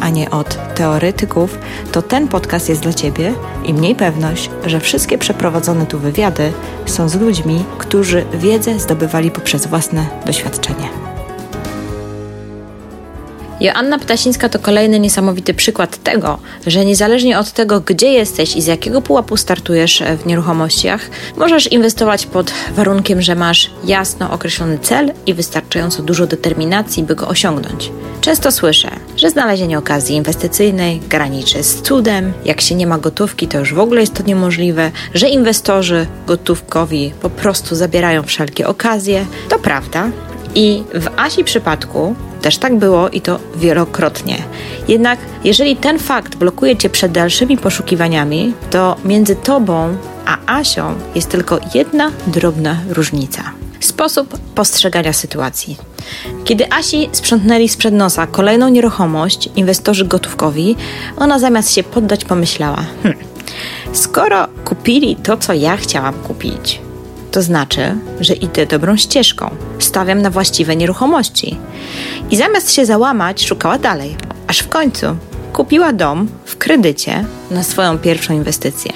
a nie od teoretyków, to ten podcast jest dla Ciebie i mniej pewność, że wszystkie przeprowadzone tu wywiady są z ludźmi, którzy wiedzę zdobywali poprzez własne doświadczenie. Joanna Ptasińska to kolejny niesamowity przykład tego, że niezależnie od tego, gdzie jesteś i z jakiego pułapu startujesz w nieruchomościach, możesz inwestować pod warunkiem, że masz jasno określony cel i wystarczająco dużo determinacji, by go osiągnąć. Często słyszę, że znalezienie okazji inwestycyjnej graniczy z cudem, jak się nie ma gotówki, to już w ogóle jest to niemożliwe, że inwestorzy gotówkowi po prostu zabierają wszelkie okazje. To prawda. I w Asi przypadku też tak było i to wielokrotnie. Jednak jeżeli ten fakt blokuje cię przed dalszymi poszukiwaniami, to między tobą a Asią jest tylko jedna drobna różnica. Sposób postrzegania sytuacji. Kiedy Asi sprzątnęli sprzed nosa kolejną nieruchomość, inwestorzy gotówkowi, ona zamiast się poddać pomyślała: hm, skoro kupili to, co ja chciałam kupić, to znaczy, że idę dobrą ścieżką, stawiam na właściwe nieruchomości. I zamiast się załamać, szukała dalej, aż w końcu kupiła dom w kredycie na swoją pierwszą inwestycję.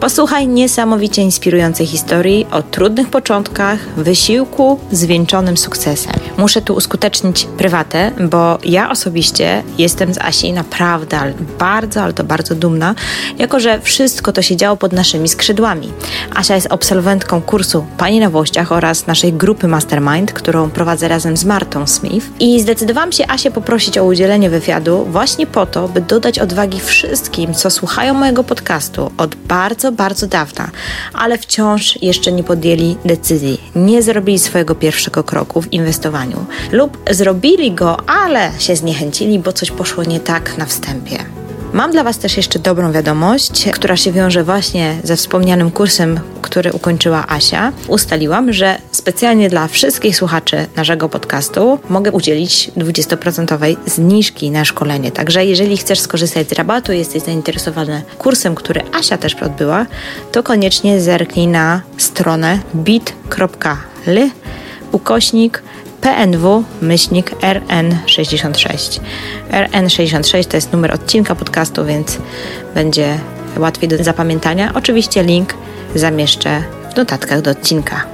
Posłuchaj niesamowicie inspirującej historii o trudnych początkach, wysiłku zwieńczonym sukcesem. Muszę tu uskutecznić prywatę, bo ja osobiście jestem z Asi naprawdę bardzo, ale to bardzo dumna, jako że wszystko to się działo pod naszymi skrzydłami. Asia jest absolwentką kursu Pani na Włościach oraz naszej grupy Mastermind, którą prowadzę razem z Martą Smith i zdecydowałam się Asię poprosić o udzielenie wywiadu właśnie po to, by dodać odwagi wszystkim, co słuchają mojego podcastu od bardzo, bardzo dawna, ale wciąż jeszcze nie podjęli decyzji, nie zrobili swojego pierwszego kroku w inwestowaniu lub zrobili go, ale się zniechęcili, bo coś poszło nie tak na wstępie. Mam dla Was też jeszcze dobrą wiadomość, która się wiąże właśnie ze wspomnianym kursem, który ukończyła Asia. Ustaliłam, że specjalnie dla wszystkich słuchaczy naszego podcastu mogę udzielić 20% zniżki na szkolenie. Także jeżeli chcesz skorzystać z rabatu, jesteś zainteresowany kursem, który Asia też odbyła, to koniecznie zerknij na stronę bit.ly ukośnik PNW myślnik RN66. RN66 to jest numer odcinka podcastu, więc będzie łatwiej do zapamiętania. Oczywiście link zamieszczę w notatkach do odcinka.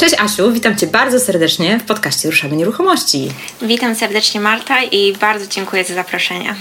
Cześć Asiu, witam Cię bardzo serdecznie w podcaście Ruszamy Nieruchomości. Witam serdecznie Marta i bardzo dziękuję za zaproszenie.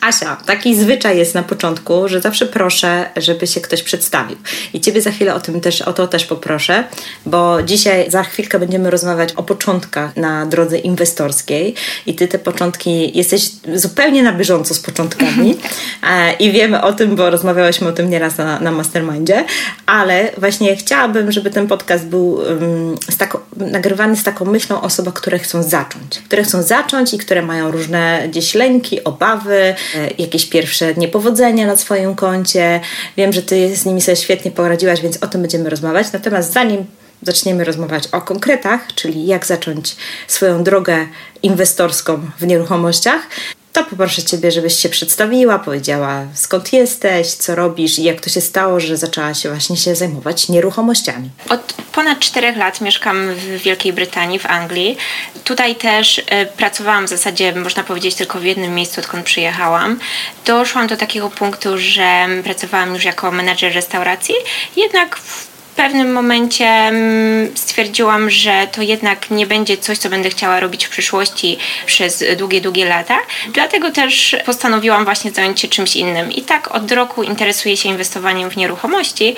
Asia, taki zwyczaj jest na początku, że zawsze proszę, żeby się ktoś przedstawił. I Ciebie za chwilę o tym też, o to też poproszę, bo dzisiaj za chwilkę będziemy rozmawiać o początkach na drodze inwestorskiej i Ty te początki, jesteś zupełnie na bieżąco z początkami e, i wiemy o tym, bo rozmawiałyśmy o tym nieraz na, na Mastermindzie, ale właśnie chciałabym, żeby ten podcast był um, z tako, nagrywany z taką myślą osoba, które chcą zacząć. Które chcą zacząć i które mają różne gdzieś lęki, obawy, e, jakieś pierwsze niepowodzenia na swoim koncie. Wiem, że Ty z nimi sobie świetnie poradziłaś, więc o tym będziemy rozmawiać. Natomiast zanim zaczniemy rozmawiać o konkretach, czyli jak zacząć swoją drogę inwestorską w nieruchomościach, to poproszę Ciebie, żebyś się przedstawiła, powiedziała skąd jesteś, co robisz i jak to się stało, że zaczęłaś właśnie się zajmować nieruchomościami. Od ponad czterech lat mieszkam w Wielkiej Brytanii, w Anglii. Tutaj też y, pracowałam w zasadzie, można powiedzieć, tylko w jednym miejscu, odkąd przyjechałam. Doszłam do takiego punktu, że pracowałam już jako menedżer restauracji, jednak w w pewnym momencie mm, stwierdziłam, że to jednak nie będzie coś, co będę chciała robić w przyszłości przez długie, długie lata. Dlatego też postanowiłam właśnie zająć się czymś innym. I tak od roku interesuję się inwestowaniem w nieruchomości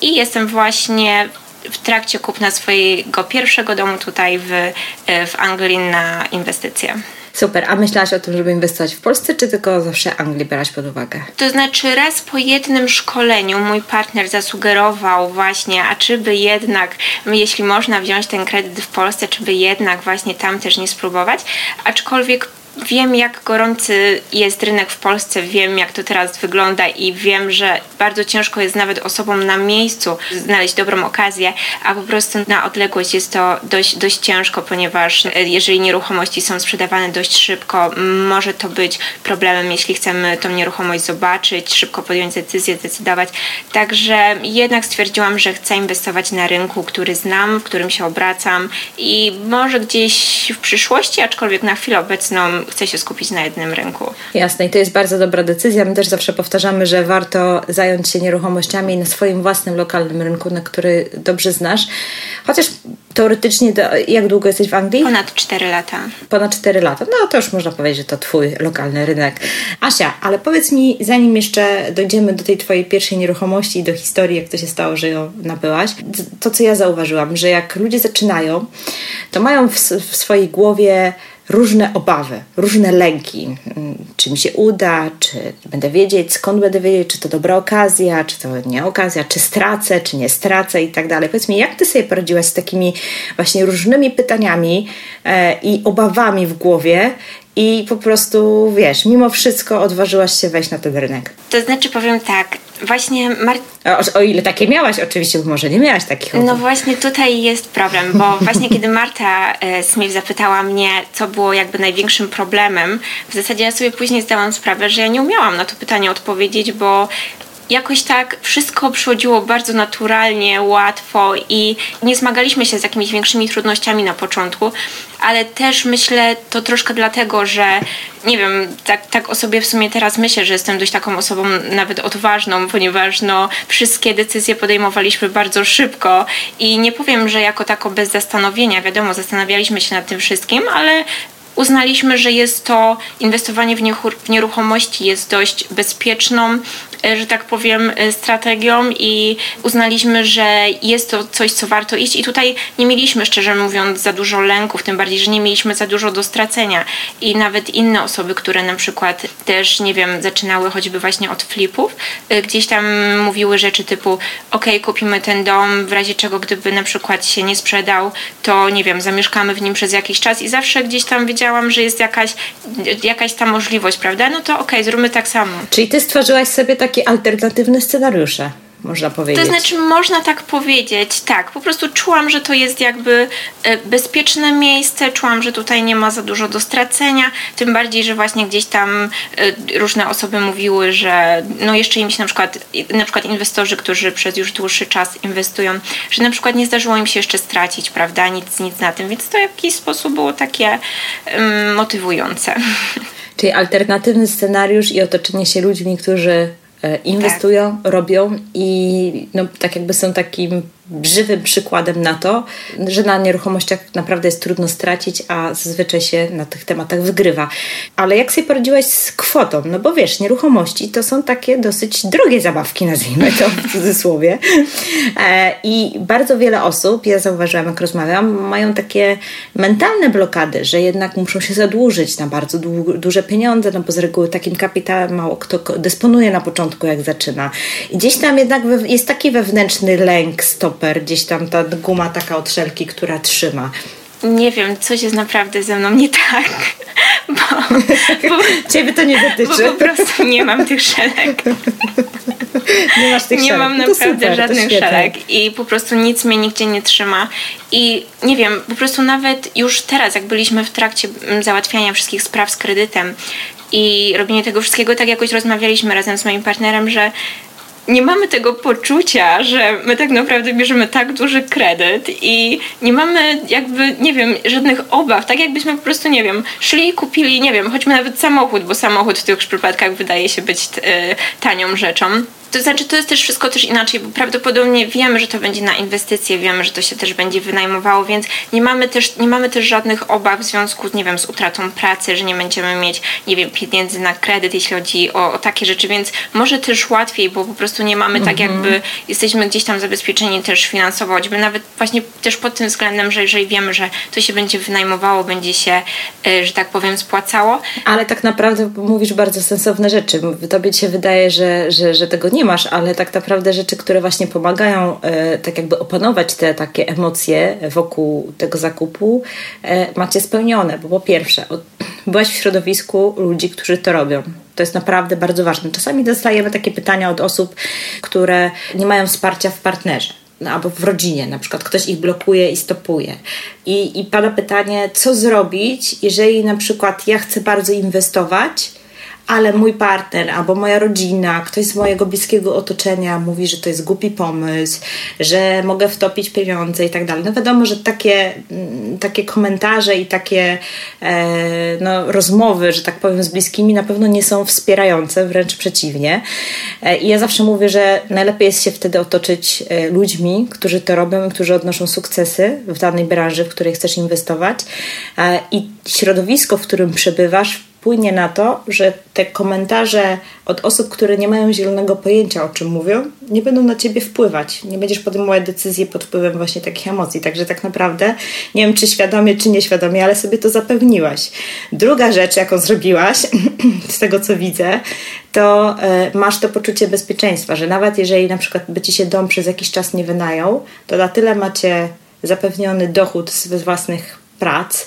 i jestem właśnie w trakcie kupna swojego pierwszego domu tutaj w, w Anglii na inwestycje. Super, a myślałaś o tym, żeby inwestować w Polsce, czy tylko zawsze Anglię brać pod uwagę? To znaczy raz po jednym szkoleniu mój partner zasugerował właśnie, a czy by jednak, jeśli można wziąć ten kredyt w Polsce, czy by jednak właśnie tam też nie spróbować, aczkolwiek wiem, jak gorący jest rynek w Polsce, wiem, jak to teraz wygląda i wiem, że bardzo ciężko jest nawet osobom na miejscu znaleźć dobrą okazję, a po prostu na odległość jest to dość, dość ciężko, ponieważ e, jeżeli nieruchomości są sprzedawane dość szybko, może to być problemem, jeśli chcemy tą nieruchomość zobaczyć, szybko podjąć decyzję, zdecydować. Także jednak stwierdziłam, że chcę inwestować na rynku, który znam, w którym się obracam i może gdzieś w przyszłości, aczkolwiek na chwilę obecną chcę się skupić na jednym rynku. Jasne, i to jest bardzo dobra decyzja. My też zawsze powtarzamy, że warto zająć się nieruchomościami na swoim własnym lokalnym rynku, na który dobrze znasz. Chociaż teoretycznie, do, jak długo jesteś w Anglii? Ponad 4 lata. Ponad 4 lata. No to już można powiedzieć, że to twój lokalny rynek. Asia, ale powiedz mi, zanim jeszcze dojdziemy do tej twojej pierwszej nieruchomości i do historii, jak to się stało, że ją nabyłaś, to co ja zauważyłam, że jak ludzie zaczynają, to mają w, w swojej głowie różne obawy, różne lęki. Mm, czy mi się uda, czy będę wiedzieć, skąd będę wiedzieć, czy to dobra okazja, czy to nie okazja, czy stracę, czy nie stracę i tak dalej. Powiedz mi, jak ty sobie poradziłaś z takimi właśnie różnymi pytaniami e, i obawami w głowie i po prostu, wiesz, mimo wszystko odważyłaś się wejść na ten rynek? To znaczy, powiem tak, właśnie... Mar- o, o, ile takie miałaś, oczywiście, bo może nie miałaś takich No właśnie tutaj jest problem, bo właśnie kiedy Marta e, Smith zapytała mnie, co było jakby największym problemem, w zasadzie ja sobie później zdałam sprawę, że ja nie umiałam na to pytanie odpowiedzieć, bo jakoś tak wszystko przychodziło bardzo naturalnie, łatwo i nie zmagaliśmy się z jakimiś większymi trudnościami na początku, ale też myślę to troszkę dlatego, że nie wiem, tak, tak o sobie w sumie teraz myślę, że jestem dość taką osobą nawet odważną, ponieważ no, wszystkie decyzje podejmowaliśmy bardzo szybko i nie powiem, że jako tako bez zastanowienia, wiadomo, zastanawialiśmy się nad tym wszystkim, ale uznaliśmy, że jest to inwestowanie w nieruchomości jest dość bezpieczną, że tak powiem, e, strategią i uznaliśmy, że jest to coś, co warto iść. I tutaj nie mieliśmy, szczerze mówiąc, za dużo lęków, tym bardziej, że nie mieliśmy za dużo do stracenia. I nawet inne osoby, które na przykład też, nie wiem, zaczynały choćby właśnie od flipów, e, gdzieś tam mówiły rzeczy typu: OK, kupimy ten dom, w razie czego, gdyby na przykład się nie sprzedał, to nie wiem, zamieszkamy w nim przez jakiś czas. I zawsze gdzieś tam wiedziałam, że jest jakaś, jakaś ta możliwość, prawda? No to OK, zróbmy tak samo. Czyli ty stworzyłaś sobie tak takie alternatywne scenariusze można powiedzieć. To znaczy, można tak powiedzieć, tak. Po prostu czułam, że to jest jakby e, bezpieczne miejsce, czułam, że tutaj nie ma za dużo do stracenia, tym bardziej, że właśnie gdzieś tam e, różne osoby mówiły, że no jeszcze im się na przykład, na przykład inwestorzy, którzy przez już dłuższy czas inwestują, że na przykład nie zdarzyło im się jeszcze stracić, prawda, nic, nic na tym, więc to w jakiś sposób było takie um, motywujące. Czyli alternatywny scenariusz i otoczenie się ludźmi, którzy inwestują, tak. robią i no, tak jakby są takim żywym przykładem na to, że na nieruchomościach naprawdę jest trudno stracić, a zazwyczaj się na tych tematach wygrywa. Ale jak sobie poradziłaś z kwotą? No bo wiesz, nieruchomości to są takie dosyć drogie zabawki, nazwijmy to w cudzysłowie. E, I bardzo wiele osób, ja zauważyłam jak rozmawiam, mają takie mentalne blokady, że jednak muszą się zadłużyć na bardzo duże pieniądze, no bo z reguły takim kapitałem mało kto dysponuje na początku, jak zaczyna. I gdzieś tam jednak jest taki wewnętrzny lęk, stop super, gdzieś tam ta guma taka od szelki, która trzyma. Nie wiem, coś jest naprawdę ze mną nie tak. Bo, bo, Ciebie to nie dotyczy. Bo po prostu nie mam tych szelek. Nie masz tych nie szelek. mam no naprawdę super, żadnych szelek i po prostu nic mnie nigdzie nie trzyma. I nie wiem, po prostu nawet już teraz, jak byliśmy w trakcie załatwiania wszystkich spraw z kredytem i robienia tego wszystkiego, tak jakoś rozmawialiśmy razem z moim partnerem, że nie mamy tego poczucia, że my tak naprawdę bierzemy tak duży kredyt i nie mamy jakby, nie wiem, żadnych obaw, tak jakbyśmy po prostu, nie wiem, szli i kupili, nie wiem, choćby nawet samochód, bo samochód w tych przypadkach wydaje się być y, tanią rzeczą. To znaczy, to jest też wszystko też inaczej, bo prawdopodobnie wiemy, że to będzie na inwestycje, wiemy, że to się też będzie wynajmowało, więc nie mamy też, nie mamy też żadnych obaw w związku, nie wiem, z utratą pracy, że nie będziemy mieć, nie wiem, pieniędzy na kredyt, jeśli chodzi o, o takie rzeczy, więc może też łatwiej, bo po prostu nie mamy tak mhm. jakby, jesteśmy gdzieś tam zabezpieczeni też finansowo, choćby nawet właśnie też pod tym względem, że jeżeli wiemy, że to się będzie wynajmowało, będzie się, y, że tak powiem, spłacało. Ale tak naprawdę mówisz bardzo sensowne rzeczy. Tobie się wydaje, że, że, że tego nie nie masz, ale tak naprawdę rzeczy, które właśnie pomagają e, tak jakby opanować te takie emocje wokół tego zakupu, e, macie spełnione, bo po pierwsze, od, byłaś w środowisku ludzi, którzy to robią. To jest naprawdę bardzo ważne. Czasami dostajemy takie pytania od osób, które nie mają wsparcia w partnerze no, albo w rodzinie, na przykład ktoś ich blokuje i stopuje. I, I pada pytanie, co zrobić, jeżeli na przykład ja chcę bardzo inwestować, ale mój partner albo moja rodzina, ktoś z mojego bliskiego otoczenia mówi, że to jest głupi pomysł, że mogę wtopić pieniądze i tak dalej. No wiadomo, że takie, mm, takie komentarze i takie e, no, rozmowy, że tak powiem, z bliskimi na pewno nie są wspierające, wręcz przeciwnie. E, I ja zawsze mówię, że najlepiej jest się wtedy otoczyć e, ludźmi, którzy to robią i którzy odnoszą sukcesy w danej branży, w której chcesz inwestować. E, I środowisko, w którym przebywasz, wpłynie na to, że te komentarze od osób, które nie mają zielonego pojęcia, o czym mówią, nie będą na ciebie wpływać. Nie będziesz podejmować decyzji pod wpływem właśnie takich emocji. Także tak naprawdę, nie wiem czy świadomie, czy nieświadomie, ale sobie to zapewniłaś. Druga rzecz, jaką zrobiłaś, z tego co widzę, to y, masz to poczucie bezpieczeństwa, że nawet jeżeli na przykład by ci się dom przez jakiś czas nie wynajął, to na tyle macie zapewniony dochód z własnych prac,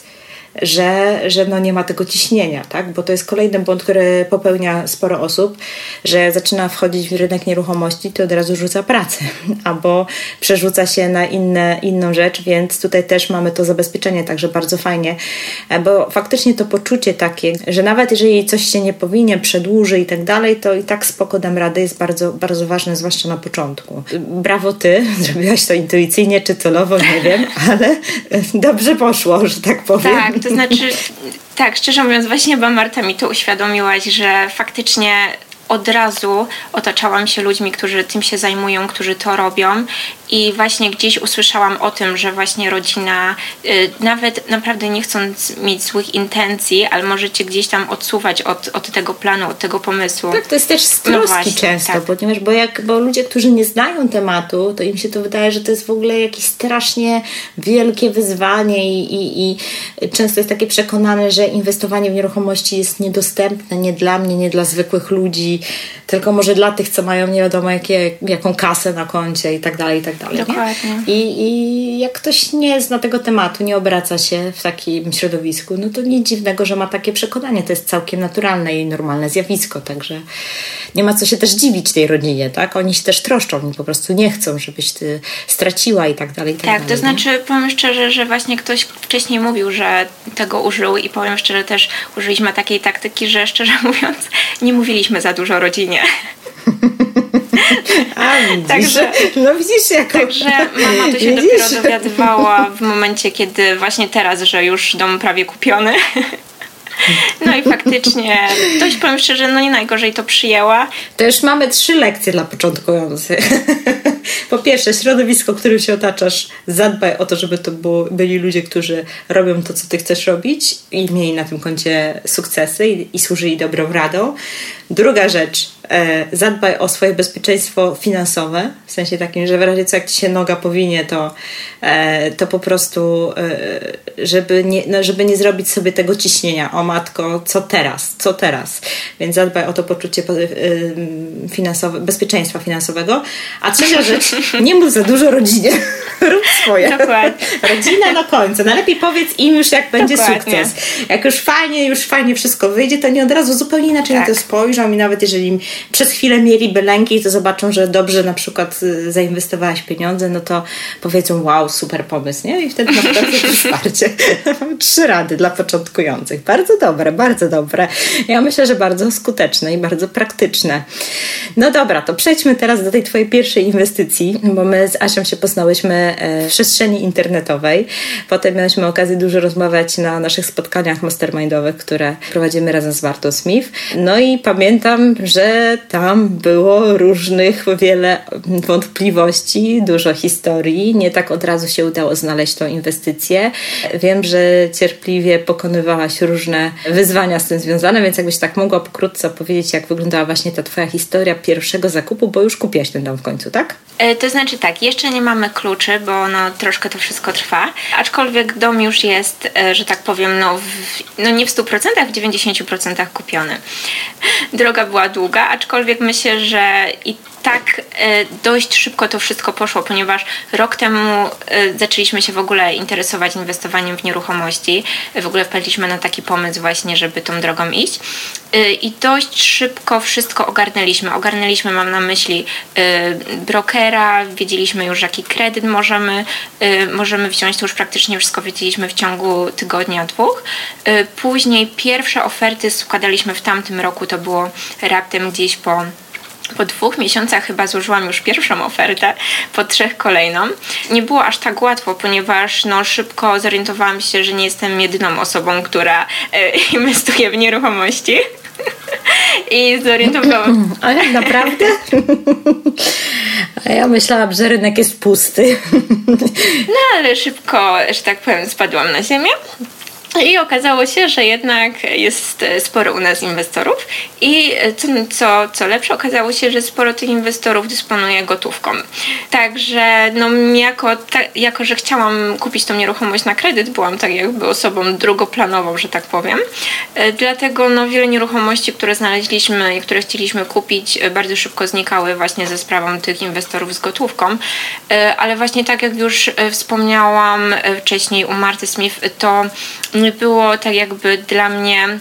że, że no nie ma tego ciśnienia, tak? Bo to jest kolejny błąd, który popełnia sporo osób, że zaczyna wchodzić w rynek nieruchomości, to od razu rzuca pracę albo przerzuca się na inne, inną rzecz, więc tutaj też mamy to zabezpieczenie, także bardzo fajnie, e, bo faktycznie to poczucie takie, że nawet jeżeli coś się nie powinien, przedłuży i tak dalej, to i tak spoko dam radę jest bardzo, bardzo ważne, zwłaszcza na początku. Brawo ty, zrobiłaś to intuicyjnie czy celowo, nie wiem, ale dobrze poszło, że tak powiem. Tak, to znaczy, tak, szczerze mówiąc, właśnie chyba Marta mi to uświadomiłaś, że faktycznie od razu otaczałam się ludźmi, którzy tym się zajmują, którzy to robią i właśnie gdzieś usłyszałam o tym, że właśnie rodzina, y, nawet naprawdę nie chcąc mieć złych intencji, ale możecie gdzieś tam odsuwać od, od tego planu, od tego pomysłu. Tak, to jest też z no no często, tak. ponieważ bo, jak, bo ludzie, którzy nie znają tematu, to im się to wydaje, że to jest w ogóle jakieś strasznie wielkie wyzwanie i, i, i często jest takie przekonane, że inwestowanie w nieruchomości jest niedostępne nie dla mnie, nie dla zwykłych ludzi, tylko może dla tych, co mają nie wiadomo jakie, jaką kasę na koncie i tak dalej, i tak dalej. Dokładnie. I, I jak ktoś nie zna tego tematu, nie obraca się w takim środowisku, no to nic dziwnego, że ma takie przekonanie. To jest całkiem naturalne i normalne zjawisko, także nie ma co się też dziwić tej rodzinie, tak? Oni się też troszczą, oni po prostu nie chcą, żebyś ty straciła i tak dalej. I tak, tak dalej, to znaczy nie? powiem szczerze, że właśnie ktoś wcześniej mówił, że tego użył i powiem szczerze też użyliśmy takiej taktyki, że szczerze mówiąc nie mówiliśmy za dużo o rodzinie. A widzisz, także, no widzisz jako... Także mama to się widzisz? dopiero dowiadywała w momencie, kiedy właśnie teraz, że już dom prawie kupiony. No i faktycznie dość powiem szczerze, no nie najgorzej to przyjęła. To już mamy trzy lekcje dla początkujących. Po pierwsze, środowisko, którym się otaczasz, zadbaj o to, żeby to było, byli ludzie, którzy robią to, co ty chcesz robić i mieli na tym koncie sukcesy i, i służyli dobrą radą. Druga rzecz, zadbaj o swoje bezpieczeństwo finansowe, w sensie takim, że w razie co jak ci się noga powinie, to, e, to po prostu, e, żeby, nie, no, żeby nie zrobić sobie tego ciśnienia, o matko, co teraz, co teraz. Więc zadbaj o to poczucie e, finansowe, bezpieczeństwa finansowego. A trzecia rzecz, nie mów za dużo rodzinie, rób swoje. Dokładnie. Rodzina na końcu. Najlepiej powiedz im już, jak będzie Dokładnie. sukces. Jak już fajnie, już fajnie wszystko wyjdzie, to nie od razu zupełnie inaczej tak. na to spojrzą i nawet jeżeli przez chwilę mieliby lęki, to zobaczą, że dobrze na przykład y, zainwestowałaś pieniądze, no to powiedzą wow, super pomysł, nie? I wtedy naprawdę wsparcie. Trzy rady dla początkujących. Bardzo dobre, bardzo dobre. Ja myślę, że bardzo skuteczne i bardzo praktyczne. No dobra, to przejdźmy teraz do tej twojej pierwszej inwestycji, bo my z Asią się poznałyśmy e, w przestrzeni internetowej. Potem mieliśmy okazję dużo rozmawiać na naszych spotkaniach mastermindowych, które prowadzimy razem z Martą Smith. No i pamiętam, że tam było różnych, wiele wątpliwości, dużo historii. Nie tak od razu się udało znaleźć tą inwestycję. Wiem, że cierpliwie pokonywałaś różne wyzwania z tym związane, więc jakbyś tak mogła pokrótce opowiedzieć, jak wyglądała właśnie ta Twoja historia pierwszego zakupu, bo już kupiłaś ten dom w końcu, tak? E, to znaczy tak, jeszcze nie mamy kluczy, bo no, troszkę to wszystko trwa, aczkolwiek dom już jest, e, że tak powiem, no, w, no nie w 100%, w 90% kupiony. Droga była długa, aczkolwiek myślę, że i tak e, dość szybko to wszystko poszło, ponieważ rok temu e, zaczęliśmy się w ogóle interesować inwestowaniem w nieruchomości. W ogóle wpadliśmy na taki pomysł właśnie, żeby tą drogą iść. E, I dość szybko wszystko ogarnęliśmy. Ogarnęliśmy, mam na myśli brokera, wiedzieliśmy już jaki kredyt możemy, możemy wziąć, to już praktycznie wszystko wiedzieliśmy w ciągu tygodnia, dwóch. Później pierwsze oferty składaliśmy w tamtym roku, to było raptem gdzieś po po dwóch miesiącach chyba złożyłam już pierwszą ofertę, po trzech kolejną. Nie było aż tak łatwo, ponieważ no, szybko zorientowałam się, że nie jestem jedyną osobą, która e, inwestuje w nieruchomości. I zorientowałam. Ale naprawdę? A ja myślałam, że rynek jest pusty. No ale szybko, że tak powiem, spadłam na ziemię. I okazało się, że jednak jest sporo u nas inwestorów i co, co, co lepsze, okazało się, że sporo tych inwestorów dysponuje gotówką. Także no, jako, ta, jako, że chciałam kupić tą nieruchomość na kredyt, byłam tak jakby osobą drugoplanową, że tak powiem. E, dlatego no, wiele nieruchomości, które znaleźliśmy i które chcieliśmy kupić, e, bardzo szybko znikały właśnie ze sprawą tych inwestorów z gotówką. E, ale właśnie tak jak już wspomniałam wcześniej u Marty Smith, to było tak jakby dla mnie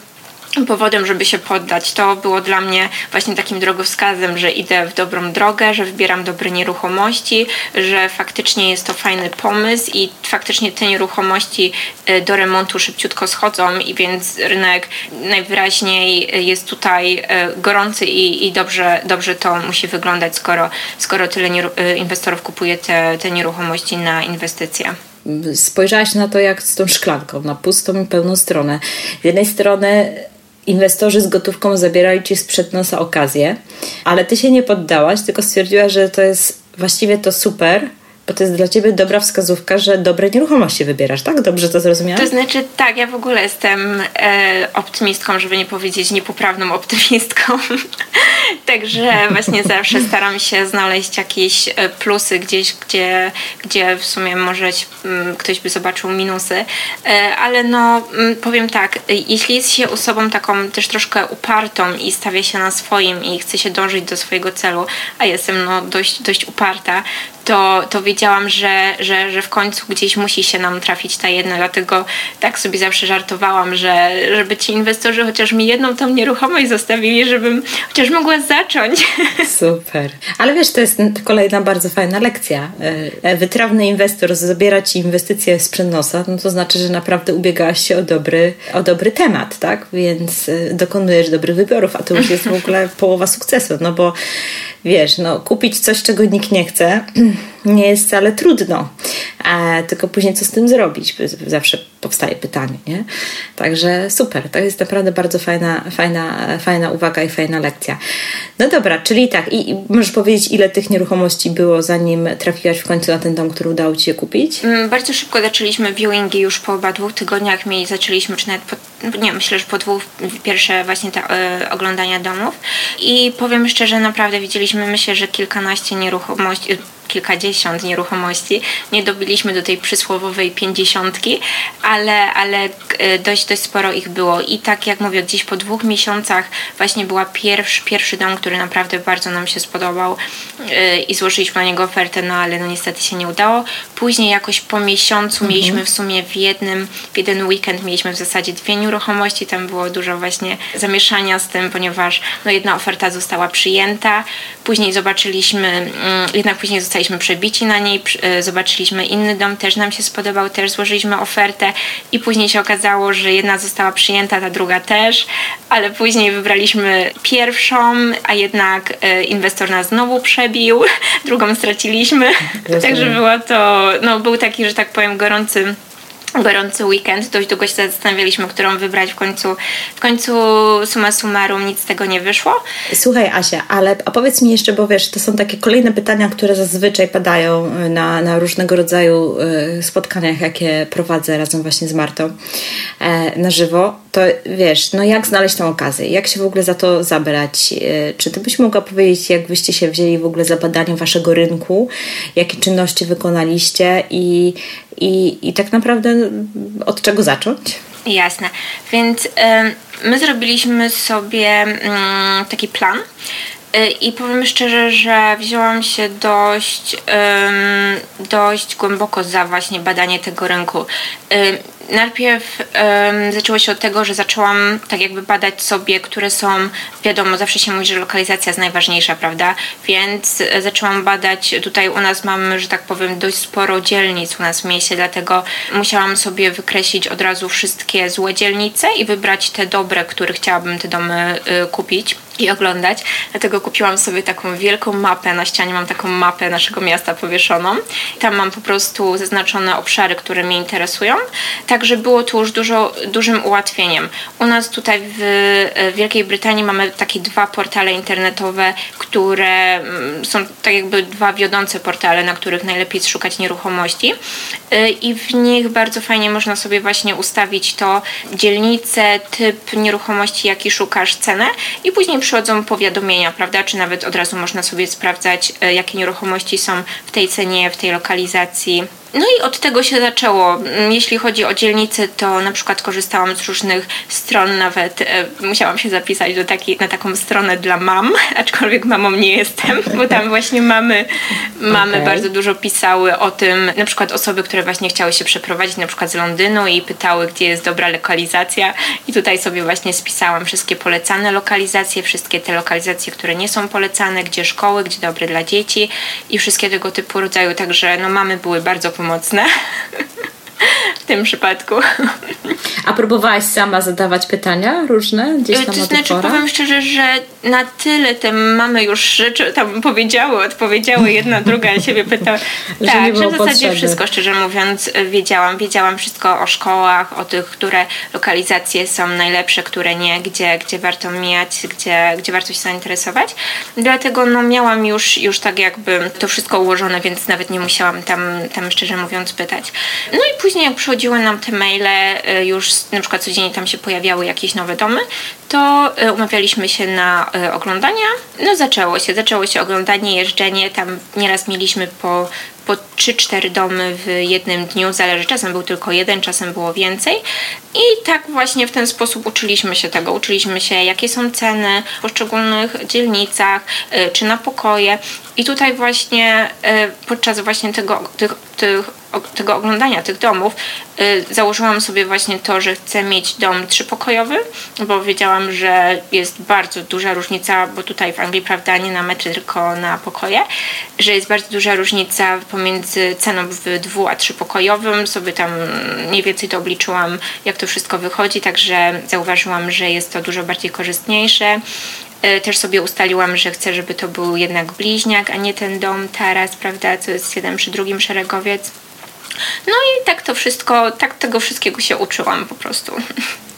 powodem, żeby się poddać. To było dla mnie właśnie takim drogowskazem, że idę w dobrą drogę, że wybieram dobre nieruchomości, że faktycznie jest to fajny pomysł i faktycznie te nieruchomości e, do remontu szybciutko schodzą i więc rynek najwyraźniej jest tutaj e, gorący i, i dobrze, dobrze to musi wyglądać, skoro, skoro tyle e, inwestorów kupuje te, te nieruchomości na inwestycje spojrzałaś na to jak z tą szklanką, na pustą i pełną stronę. Z jednej strony inwestorzy z gotówką zabierali ci sprzed nosa okazję, ale ty się nie poddałaś, tylko stwierdziłaś, że to jest właściwie to super, to jest dla ciebie dobra wskazówka, że dobre nieruchomości wybierasz, tak? Dobrze to zrozumiałam? To znaczy, tak, ja w ogóle jestem e, optymistką, żeby nie powiedzieć niepoprawną optymistką. Także właśnie zawsze staram się znaleźć jakieś e, plusy gdzieś, gdzie, gdzie w sumie może mm, ktoś by zobaczył minusy. E, ale no, mm, powiem tak, jeśli jest się osobą taką też troszkę upartą i stawia się na swoim i chce się dążyć do swojego celu, a jestem no dość, dość uparta, to, to wiedziałam, że, że, że w końcu gdzieś musi się nam trafić ta jedna, dlatego tak sobie zawsze żartowałam, że żeby ci inwestorzy chociaż mi jedną tą nieruchomość zostawili, żebym chociaż mogła zacząć. Super. Ale wiesz, to jest kolejna bardzo fajna lekcja. E, wytrawny inwestor zabiera ci inwestycje z nosa, no to znaczy, że naprawdę ubiegałaś się o dobry, o dobry temat, tak? Więc e, dokonujesz dobrych wyborów, a to już jest w ogóle połowa sukcesu, no bo wiesz, no, kupić coś, czego nikt nie chce, nie jest wcale trudno. E, tylko później co z tym zrobić? Zawsze powstaje pytanie, nie? Także super, to jest naprawdę bardzo fajna, fajna, fajna uwaga i fajna lekcja. No dobra, czyli tak, i, i możesz powiedzieć, ile tych nieruchomości było, zanim trafiłaś w końcu na ten dom, który udało Ci się kupić? Mm, bardzo szybko zaczęliśmy viewingi już po dwóch tygodniach, mi zaczęliśmy, czy nawet po, nie, myślę, że po dwóch pierwsze właśnie te y, oglądania domów i powiem szczerze, naprawdę widzieliśmy, myślę, że kilkanaście nieruchomości, kilkadziesiąt nieruchomości. Nie dobiliśmy do tej przysłowowej pięćdziesiątki, ale, ale e, dość, dość sporo ich było. I tak jak mówię, gdzieś po dwóch miesiącach właśnie była pierwszy, pierwszy dom, który naprawdę bardzo nam się spodobał e, i złożyliśmy na niego ofertę, no ale no niestety się nie udało. Później jakoś po miesiącu mhm. mieliśmy w sumie w jednym, w jeden weekend mieliśmy w zasadzie dwie nieruchomości, tam było dużo właśnie zamieszania z tym, ponieważ no jedna oferta została przyjęta, później zobaczyliśmy, mm, jednak później zostali zostaliśmy przebici na niej, e, zobaczyliśmy inny dom, też nam się spodobał, też złożyliśmy ofertę i później się okazało, że jedna została przyjęta, ta druga też, ale później wybraliśmy pierwszą, a jednak e, inwestor nas znowu przebił, drugą straciliśmy, także było to, no był taki, że tak powiem, gorący gorący weekend. Dość długo się zastanawialiśmy, którą wybrać. W końcu, w końcu summa summarum nic z tego nie wyszło. Słuchaj Asia, ale a powiedz mi jeszcze, bo wiesz, to są takie kolejne pytania, które zazwyczaj padają na, na różnego rodzaju y, spotkaniach, jakie prowadzę razem właśnie z Martą e, na żywo. To wiesz, no jak znaleźć tą okazję? Jak się w ogóle za to zabrać? E, czy ty byś mogła powiedzieć, jak byście się wzięli w ogóle za badanie waszego rynku? Jakie czynności wykonaliście i i, i tak naprawdę od czego zacząć? Jasne. Więc y, my zrobiliśmy sobie y, taki plan I powiem szczerze, że wzięłam się dość, dość głęboko za właśnie badanie tego rynku. Najpierw um, zaczęło się od tego, że zaczęłam tak jakby badać sobie, które są, wiadomo, zawsze się mówi, że lokalizacja jest najważniejsza, prawda? Więc e, zaczęłam badać, tutaj u nas mamy, że tak powiem, dość sporo dzielnic u nas w mieście, dlatego musiałam sobie wykreślić od razu wszystkie złe dzielnice i wybrać te dobre, które chciałabym te domy y, kupić i oglądać. Dlatego kupiłam sobie taką wielką mapę. Na ścianie mam taką mapę naszego miasta powieszoną. Tam mam po prostu zaznaczone obszary, które mnie interesują. Także było to już dużo, dużym ułatwieniem. U nas tutaj w Wielkiej Brytanii mamy takie dwa portale internetowe, które mm, są tak jakby dwa wiodące portale, na których najlepiej szukać nieruchomości. Y, I w nich bardzo fajnie można sobie właśnie ustawić to dzielnicę, typ nieruchomości, jaki szukasz, cenę i później przychodzą powiadomienia, prawda? Czy nawet od razu można sobie sprawdzać, e, jakie nieruchomości są w tej cenie, w tej lokalizacji no i od tego się zaczęło. Mm, jeśli chodzi o dzielnice, to na przykład korzystałam z różnych stron, nawet e, musiałam się zapisać do takiej, na taką stronę dla mam, aczkolwiek mamą nie jestem, bo tam właśnie mamy, mamy okay. bardzo dużo pisały o tym, na przykład osoby, które właśnie chciały się przeprowadzić na przykład z Londynu i pytały, gdzie jest dobra lokalizacja i tutaj sobie właśnie spisałam wszystkie polecane lokalizacje, wszystkie te lokalizacje, które nie są polecane, gdzie szkoły, gdzie dobre dla dzieci i wszystkie tego typu rodzaju, także no mamy były bardzo pomocne pomocne. w tym przypadku. A próbowałaś sama zadawać pytania różne gdzieś tam To znaczy, powiem szczerze, że na tyle te mamy już rzeczy tam powiedziały, odpowiedziały, jedna, druga siebie pytała. tak, że w zasadzie potrzeby. wszystko, szczerze mówiąc, wiedziałam. Wiedziałam wszystko o szkołach, o tych, które lokalizacje są najlepsze, które nie, gdzie, gdzie warto mijać, gdzie, gdzie warto się zainteresować. Dlatego no, miałam już, już tak jakby to wszystko ułożone, więc nawet nie musiałam tam, tam szczerze mówiąc pytać. No i później jak przychodziły nam te maile, y, już na przykład codziennie tam się pojawiały jakieś nowe domy, to y, umawialiśmy się na y, oglądania. No zaczęło się, zaczęło się oglądanie, jeżdżenie, tam nieraz mieliśmy po po 3-4 domy w jednym dniu, zależy, czasem był tylko jeden, czasem było więcej. I tak właśnie w ten sposób uczyliśmy się tego. Uczyliśmy się, jakie są ceny w poszczególnych dzielnicach, czy na pokoje. I tutaj właśnie podczas właśnie tego, tych, tych tego oglądania tych domów y, założyłam sobie właśnie to, że chcę mieć dom trzypokojowy, bo wiedziałam, że jest bardzo duża różnica, bo tutaj w Anglii, prawda, nie na metry, tylko na pokoje, że jest bardzo duża różnica pomiędzy ceną w dwu a trzypokojowym. Sobie tam mniej więcej to obliczyłam, jak to wszystko wychodzi, także zauważyłam, że jest to dużo bardziej korzystniejsze. Y, też sobie ustaliłam, że chcę, żeby to był jednak bliźniak, a nie ten dom taras, prawda, co jest jeden przy drugim szeregowiec. No i tak to wszystko, tak tego wszystkiego się uczyłam po prostu.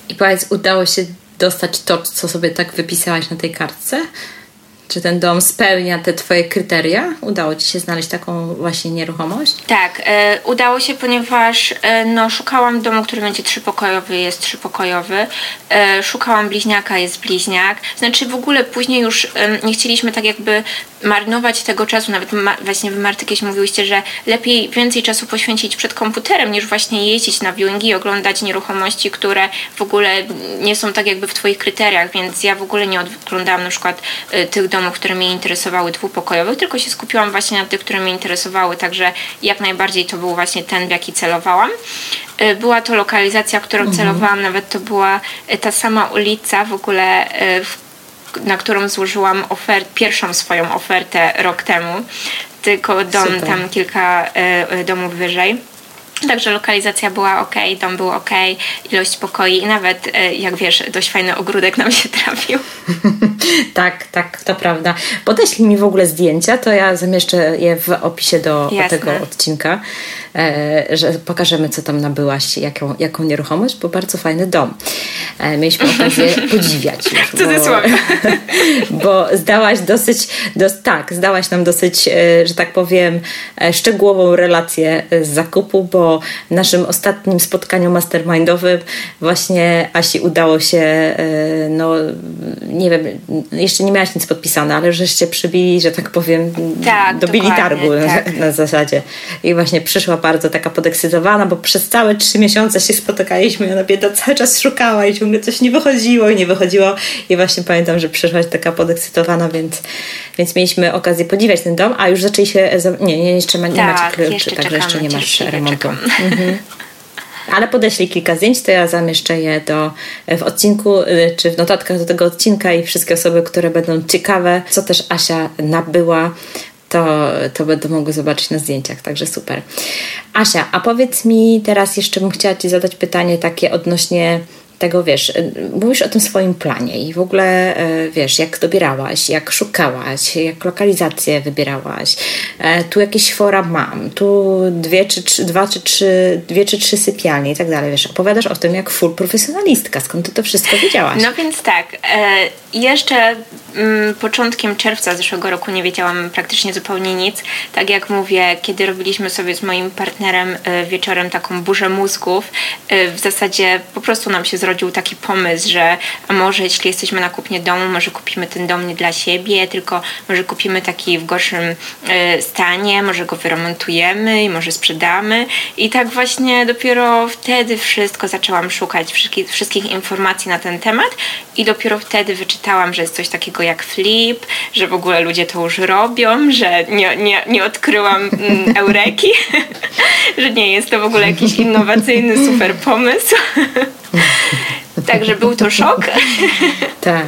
I powiedz, udało się dostać to, co sobie tak wypisałaś na tej kartce? Czy ten dom spełnia te Twoje kryteria? Udało Ci się znaleźć taką właśnie nieruchomość? Tak, e, udało się, ponieważ e, no, szukałam domu, który będzie trzypokojowy, jest trzypokojowy. E, szukałam bliźniaka, jest bliźniak. Znaczy w ogóle później już nie chcieliśmy tak jakby marnować tego czasu. Nawet ma, właśnie Wy Marty kiedyś mówiłyście, że lepiej więcej czasu poświęcić przed komputerem, niż właśnie jeździć na viewingi i oglądać nieruchomości, które w ogóle nie są tak jakby w Twoich kryteriach, więc ja w ogóle nie oglądałam na przykład y, tych domów, które mnie interesowały dwupokojowych, tylko się skupiłam właśnie na tych, które mnie interesowały, także jak najbardziej to był właśnie ten, w jaki celowałam. Y, była to lokalizacja, którą mhm. celowałam, nawet to była y, ta sama ulica w ogóle, na którą złożyłam ofert, pierwszą swoją ofertę rok temu, tylko dom Super. tam kilka domów wyżej. Także lokalizacja była ok, dom był ok, ilość pokoi i nawet, e, jak wiesz, dość fajny ogródek nam się trafił. tak, tak, to prawda. Podeślij mi w ogóle zdjęcia, to ja zamieszczę je w opisie do tego odcinka, e, że pokażemy, co tam nabyłaś, jaką, jaką nieruchomość, bo bardzo fajny dom. E, mieliśmy okazję podziwiać. Już, Cudzysłowie. Bo, bo zdałaś dosyć, dos, tak, zdałaś nam dosyć, że tak powiem, szczegółową relację z zakupu, bo po naszym ostatnim spotkaniu mastermindowym właśnie Asi udało się, e, no nie wiem, jeszcze nie miałaś nic podpisane, ale żeście przybili, że tak powiem, tak, dobili targu tak. na, na zasadzie. I właśnie przyszła bardzo taka podekscytowana, bo przez całe trzy miesiące się spotykaliśmy i ona bieda cały czas szukała i ciągle coś nie wychodziło i nie wychodziło i właśnie pamiętam, że przyszłaś taka podekscytowana, więc, więc mieliśmy okazję podziwiać ten dom, a już zaczęli się, nie, nie jeszcze ma, nie tak, macie kluczy, także jeszcze nie masz remontu. Mhm. Ale podeślij kilka zdjęć, to ja zamieszczę je do, w odcinku, y, czy w notatkach do tego odcinka i wszystkie osoby, które będą ciekawe, co też Asia nabyła, to, to będą mogły zobaczyć na zdjęciach, także super. Asia, a powiedz mi teraz jeszcze bym chciała Ci zadać pytanie takie odnośnie tego, wiesz, mówisz o tym swoim planie i w ogóle, y, wiesz, jak dobierałaś, jak szukałaś, jak lokalizację wybierałaś. E, tu jakieś fora mam, tu dwie czy trzy, dwa czy trzy, dwie czy trzy sypialnie i tak dalej, wiesz. Opowiadasz o tym jak full profesjonalistka, skąd ty to wszystko wiedziałaś? No więc tak, e, jeszcze mm, początkiem czerwca zeszłego roku nie wiedziałam praktycznie zupełnie nic. Tak jak mówię, kiedy robiliśmy sobie z moim partnerem e, wieczorem taką burzę mózgów, w zasadzie po prostu nam się zrodził taki pomysł, że a może jeśli jesteśmy na kupnie domu, może kupimy ten dom nie dla siebie, tylko może kupimy taki w gorszym e, stanie, może go wyremontujemy i może sprzedamy. I tak właśnie dopiero wtedy wszystko zaczęłam szukać wszystkich, wszystkich informacji na ten temat i dopiero wtedy wyczytałam, że jest coś takiego jak flip, że w ogóle ludzie to już robią, że nie, nie, nie odkryłam mm, eureki, że nie jest to w ogóle jakiś innowacyjny super pomysł. Także był to szok. Tak.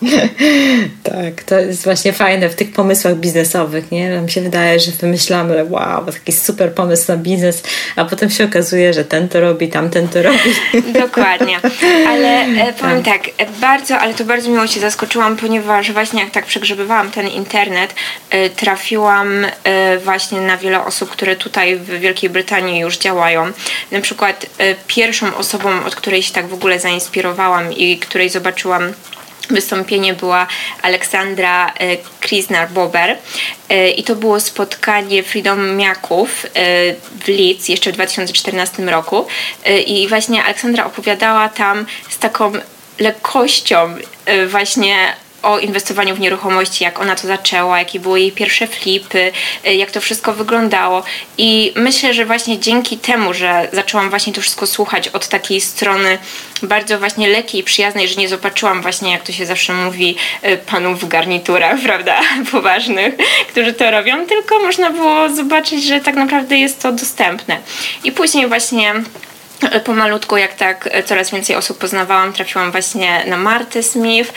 tak, to jest właśnie fajne w tych pomysłach biznesowych, nie? Nam się wydaje, że wymyślamy, wow, taki super pomysł na biznes, a potem się okazuje, że ten to robi, tamten to robi. Dokładnie. Ale e, powiem tak. tak, bardzo, ale to bardzo miło się zaskoczyłam, ponieważ właśnie jak tak przegrzebywałam ten internet, e, trafiłam e, właśnie na wiele osób, które tutaj w Wielkiej Brytanii już działają. Na przykład pierwszą osobą, od której się tak w ogóle zainspirowałam i której zobaczyłam wystąpienie była Aleksandra e, Krisnar-Bober e, i to było spotkanie Freedomiaków e, w Leeds jeszcze w 2014 roku. I właśnie Aleksandra opowiadała tam z taką lekkością właśnie o inwestowaniu w nieruchomości, jak ona to zaczęła, jakie były jej pierwsze flipy, y, jak to wszystko wyglądało. I myślę, że właśnie dzięki temu, że zaczęłam właśnie to wszystko słuchać od takiej strony bardzo właśnie lekkiej, przyjaznej, że nie zobaczyłam właśnie, jak to się zawsze mówi, y, panów w garniturach, prawda, poważnych, którzy to robią, tylko można było zobaczyć, że tak naprawdę jest to dostępne. I później właśnie pomalutku, jak tak coraz więcej osób poznawałam, trafiłam właśnie na Martę Smith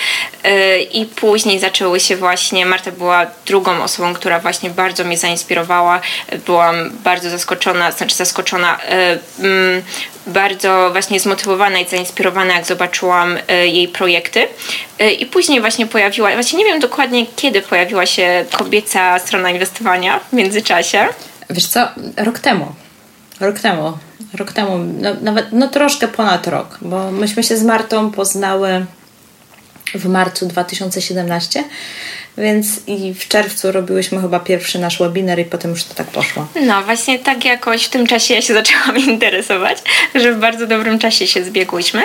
y, i później zaczęły się właśnie, Marta była drugą osobą, która właśnie bardzo mnie zainspirowała. Byłam bardzo zaskoczona, znaczy zaskoczona, mm, bardzo właśnie zmotywowana i zainspirowana, jak zobaczyłam jej projekty. I później właśnie pojawiła, właśnie nie wiem dokładnie kiedy pojawiła się kobieca strona inwestowania w międzyczasie. Wiesz co, rok temu. Rok temu rok temu, no, nawet no troszkę ponad rok, bo myśmy się z Martą poznały w marcu 2017 więc i w czerwcu robiłyśmy chyba pierwszy nasz webinar i potem już to tak poszło. No właśnie tak jakoś w tym czasie ja się zaczęłam interesować, że w bardzo dobrym czasie się zbiegłyśmy.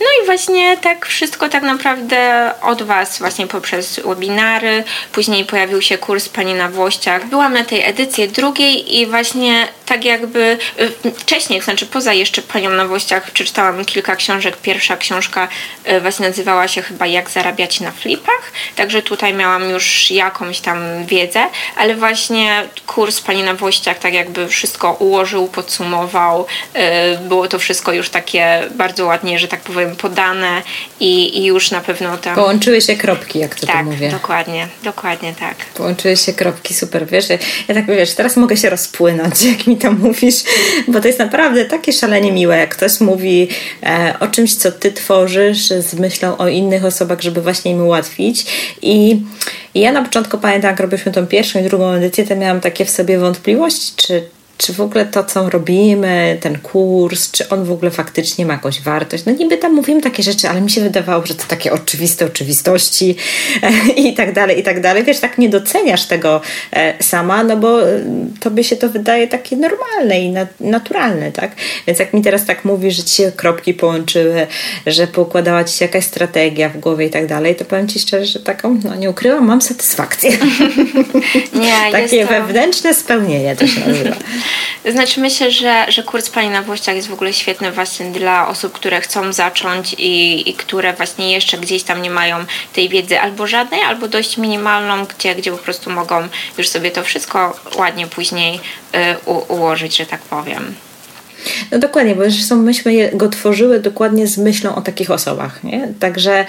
No i właśnie tak wszystko tak naprawdę od Was właśnie poprzez webinary, później pojawił się kurs Pani na Włościach. Byłam na tej edycji drugiej i właśnie tak jakby y, wcześniej, znaczy poza jeszcze Panią na Włościach przeczytałam kilka książek. Pierwsza książka y, właśnie nazywała się chyba Jak zarabiać na flipach, także tutaj miałam już jakąś tam wiedzę, ale właśnie kurs Pani na Włościach tak jakby wszystko ułożył, podsumował. Y, było to wszystko już takie bardzo ładnie, że tak powiem, podane i, i już na pewno tam... Połączyły się kropki, jak to tak, tu mówię. dokładnie, dokładnie tak. Połączyły się kropki, super, wiesz, ja tak wiesz, teraz mogę się rozpłynąć, jak mi to mówisz, bo to jest naprawdę takie szalenie miłe, jak ktoś mówi e, o czymś, co ty tworzysz z myślą o innych osobach, żeby właśnie im ułatwić. I ja na początku pamiętam, jak robiliśmy tą pierwszą i drugą edycję, to miałam takie w sobie wątpliwości, czy czy w ogóle to, co robimy, ten kurs, czy on w ogóle faktycznie ma jakąś wartość. No niby tam mówimy takie rzeczy, ale mi się wydawało, że to takie oczywiste oczywistości i tak dalej, i tak dalej. Wiesz, tak nie doceniasz tego e, sama, no bo tobie się to wydaje takie normalne i naturalne, tak? Więc jak mi teraz tak mówisz, że ci się kropki połączyły, że poukładała ci się jakaś strategia w głowie i tak dalej, to powiem ci szczerze, że taką, no nie ukrywam, mam satysfakcję. Nie, Takie to... wewnętrzne spełnienie to się nazywa. Znaczy myślę, że, że kurs Pani na Włościach jest w ogóle świetny właśnie dla osób, które chcą zacząć i, i które właśnie jeszcze gdzieś tam nie mają tej wiedzy albo żadnej, albo dość minimalną, gdzie, gdzie po prostu mogą już sobie to wszystko ładnie później y, u, ułożyć, że tak powiem. No dokładnie, bo zresztą myśmy go tworzyły dokładnie z myślą o takich osobach. Nie? Także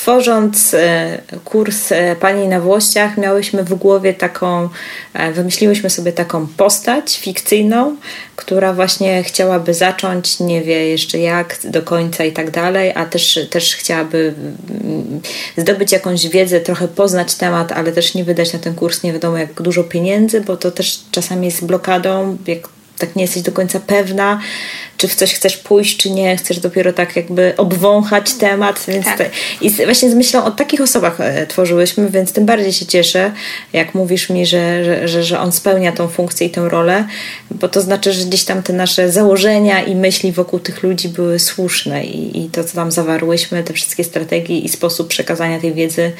tworząc e, kurs e, Pani na Włościach, miałyśmy w głowie taką, e, wymyśliłyśmy sobie taką postać fikcyjną, która właśnie chciałaby zacząć, nie wie jeszcze jak do końca i tak dalej, a też, też chciałaby mm, zdobyć jakąś wiedzę, trochę poznać temat, ale też nie wydać na ten kurs nie wiadomo jak dużo pieniędzy, bo to też czasami jest blokadą, jak tak nie jesteś do końca pewna, czy w coś chcesz pójść, czy nie, chcesz dopiero tak jakby obwąchać temat. Więc tak. I właśnie z myślą o takich osobach e, tworzyłyśmy, więc tym bardziej się cieszę, jak mówisz mi, że, że, że, że on spełnia tą funkcję i tę rolę, bo to znaczy, że gdzieś tam te nasze założenia i myśli wokół tych ludzi były słuszne i, i to, co tam zawarłyśmy, te wszystkie strategie i sposób przekazania tej wiedzy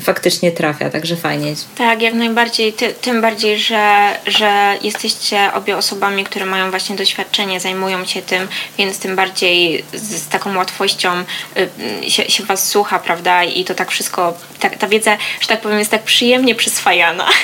faktycznie trafia, także fajnie. Tak, jak najbardziej, Ty, tym bardziej, że, że jesteście obie osobami, które mają właśnie doświadczenie, zajmują się tym, więc tym bardziej z, z taką łatwością y, się, się, Was słucha, prawda? I to tak wszystko, ta, ta wiedza, że tak powiem, jest tak przyjemnie przyswajana.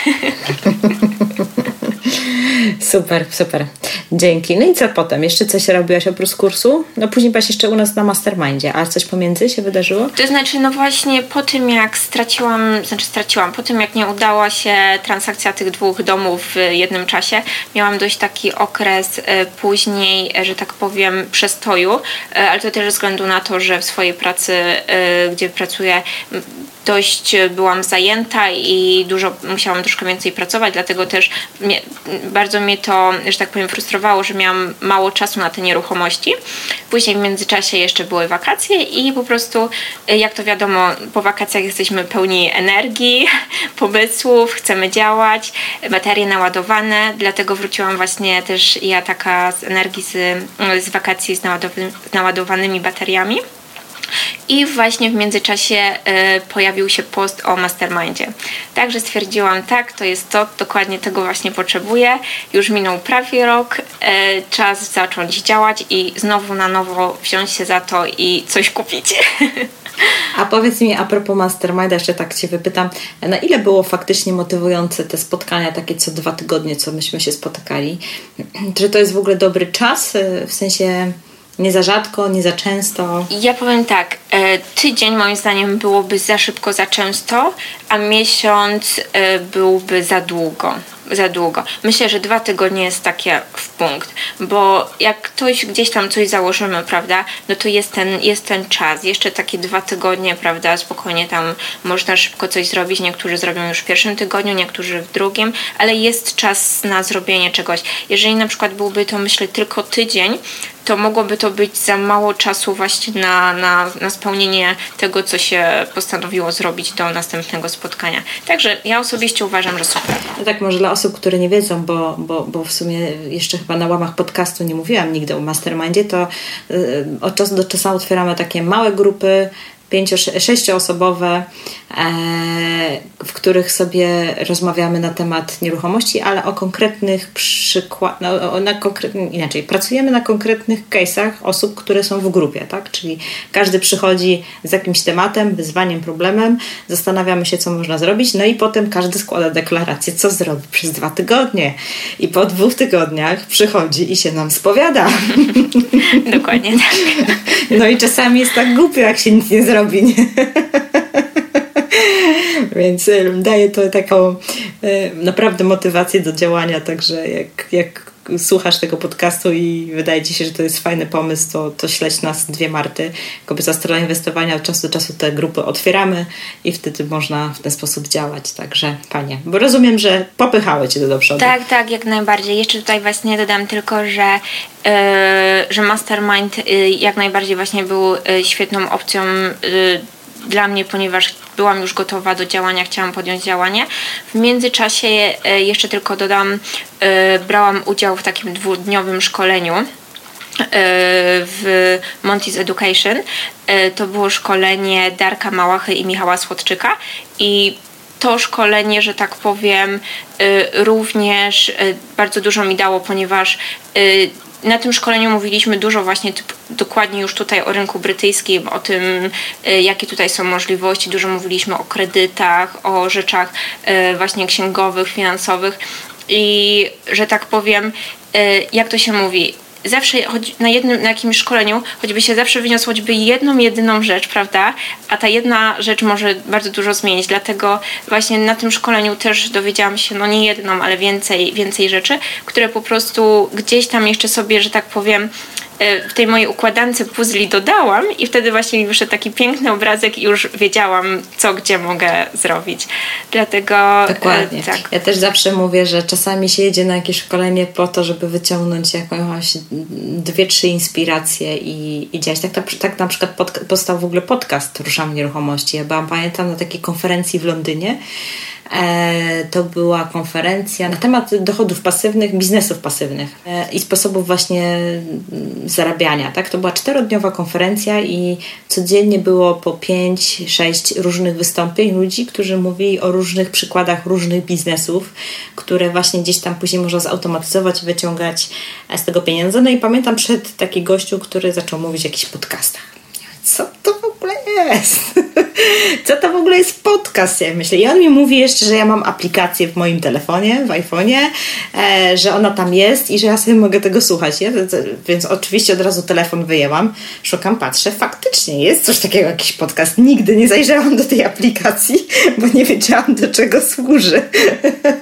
Super, super. Dzięki. No i co potem? Jeszcze coś robiłaś oprócz kursu? No później byłaś jeszcze u nas na mastermindzie, a coś pomiędzy się wydarzyło? To znaczy, no właśnie po tym jak straciłam, znaczy straciłam, po tym jak nie udała się transakcja tych dwóch domów w jednym czasie, miałam dość taki okres y, później, że tak powiem, przestoju, y, ale to też ze względu na to, że w swojej pracy, y, gdzie pracuję, dość byłam zajęta i dużo musiałam troszkę więcej pracować, dlatego też mnie, bardzo mnie to, że tak powiem, frustrowało, że miałam mało czasu na te nieruchomości. Później w międzyczasie jeszcze były wakacje i po prostu, jak to wiadomo, po wakacjach jesteśmy pełni energii, pomysłów, chcemy działać, baterie naładowane, dlatego wróciłam właśnie też ja taka z energii z, z wakacji z, z naładowanymi bateriami. I właśnie w międzyczasie y, pojawił się post o mastermindzie. Także stwierdziłam, tak, to jest to, dokładnie tego właśnie potrzebuję. Już minął prawie rok, y, czas zacząć działać i znowu na nowo wziąć się za to i coś kupić. A powiedz mi a propos masterminda, jeszcze tak Cię wypytam, na ile było faktycznie motywujące te spotkania takie co dwa tygodnie, co myśmy się spotykali? Czy to jest w ogóle dobry czas, w sensie nie za rzadko, nie za często? Ja powiem tak, e, tydzień moim zdaniem byłoby za szybko, za często, a miesiąc e, byłby za długo za długo. Myślę, że dwa tygodnie jest takie w punkt, bo jak ktoś gdzieś tam coś założymy, prawda, no to jest ten, jest ten czas. Jeszcze takie dwa tygodnie, prawda, spokojnie tam można szybko coś zrobić. Niektórzy zrobią już w pierwszym tygodniu, niektórzy w drugim, ale jest czas na zrobienie czegoś. Jeżeli na przykład byłby to, myślę, tylko tydzień, to mogłoby to być za mało czasu właśnie na, na, na spełnienie tego, co się postanowiło zrobić do następnego spotkania. Także ja osobiście uważam, że super. No tak, może dla osób, które nie wiedzą, bo, bo, bo w sumie jeszcze chyba na łamach podcastu nie mówiłam nigdy o mastermindzie, to y, od czasu do czasu otwieramy takie małe grupy pięcio, sześcioosobowe, e, w których sobie rozmawiamy na temat nieruchomości, ale o konkretnych przykładach, no, na inaczej, pracujemy na konkretnych case'ach osób, które są w grupie, tak? Czyli każdy przychodzi z jakimś tematem, wyzwaniem, problemem, zastanawiamy się, co można zrobić, no i potem każdy składa deklarację, co zrobi przez dwa tygodnie. I po dwóch tygodniach przychodzi i się nam spowiada. Dokładnie tak. No i czasami jest tak głupio, jak się nic nie zrobi robi. Nie? Więc daje to taką naprawdę motywację do działania, także jak, jak słuchasz tego podcastu i wydaje ci się, że to jest fajny pomysł, to, to śledź nas dwie Marty. Kobieta strona inwestowania od czasu do czasu te grupy otwieramy i wtedy można w ten sposób działać. Także fajnie. Bo rozumiem, że popychały cię do przodu. Tak, tak, jak najbardziej. Jeszcze tutaj właśnie dodam tylko, że, yy, że Mastermind yy, jak najbardziej właśnie był yy, świetną opcją dla mnie, ponieważ byłam już gotowa do działania, chciałam podjąć działanie. W międzyczasie jeszcze tylko dodam, brałam udział w takim dwudniowym szkoleniu w Monty's Education. To było szkolenie Darka Małachy i Michała Słodczyka i to szkolenie, że tak powiem, również bardzo dużo mi dało, ponieważ na tym szkoleniu mówiliśmy dużo właśnie typ, dokładnie już tutaj o rynku brytyjskim, o tym, y, jakie tutaj są możliwości. Dużo mówiliśmy o kredytach, o rzeczach y, właśnie księgowych, finansowych i że tak powiem, y, jak to się mówi, zawsze na jednym, na jakimś szkoleniu, choćby się zawsze wyniosło choćby jedną, jedyną rzecz, prawda? A ta jedna rzecz może bardzo dużo zmienić. Dlatego właśnie na tym szkoleniu też dowiedziałam się, no nie jedną, ale więcej, więcej rzeczy, które po prostu gdzieś tam jeszcze sobie, że tak powiem, w tej mojej układance puzli dodałam i wtedy właśnie mi wyszedł taki piękny obrazek i już wiedziałam, co gdzie mogę zrobić. Dlatego... E, Dokładnie. Tak. Ja też zawsze mówię, że czasami się jedzie na jakieś szkolenie po to, żeby wyciągnąć jakąś dwie, trzy inspiracje i, i działać. Tak, na, tak na przykład pod, powstał w ogóle podcast Ruszam Nieruchomości. Ja byłam, pamiętam, na takiej konferencji w Londynie E, to była konferencja na temat dochodów pasywnych, biznesów pasywnych e, i sposobów właśnie mm, zarabiania. Tak? To była czterodniowa konferencja i codziennie było po pięć, sześć różnych wystąpień ludzi, którzy mówili o różnych przykładach różnych biznesów, które właśnie gdzieś tam później można zautomatyzować wyciągać z tego pieniądze. No i pamiętam przed taki gościu, który zaczął mówić o jakichś podcastach. Co to ogóle jest? Co to w ogóle jest podcast? Ja myślę. I on mi mówi jeszcze, że ja mam aplikację w moim telefonie, w iPhone'ie, e, że ona tam jest i że ja sobie mogę tego słuchać. Ja, więc oczywiście od razu telefon wyjęłam, szukam, patrzę, faktycznie jest coś takiego, jakiś podcast. Nigdy nie zajrzałam do tej aplikacji, bo nie wiedziałam, do czego służy.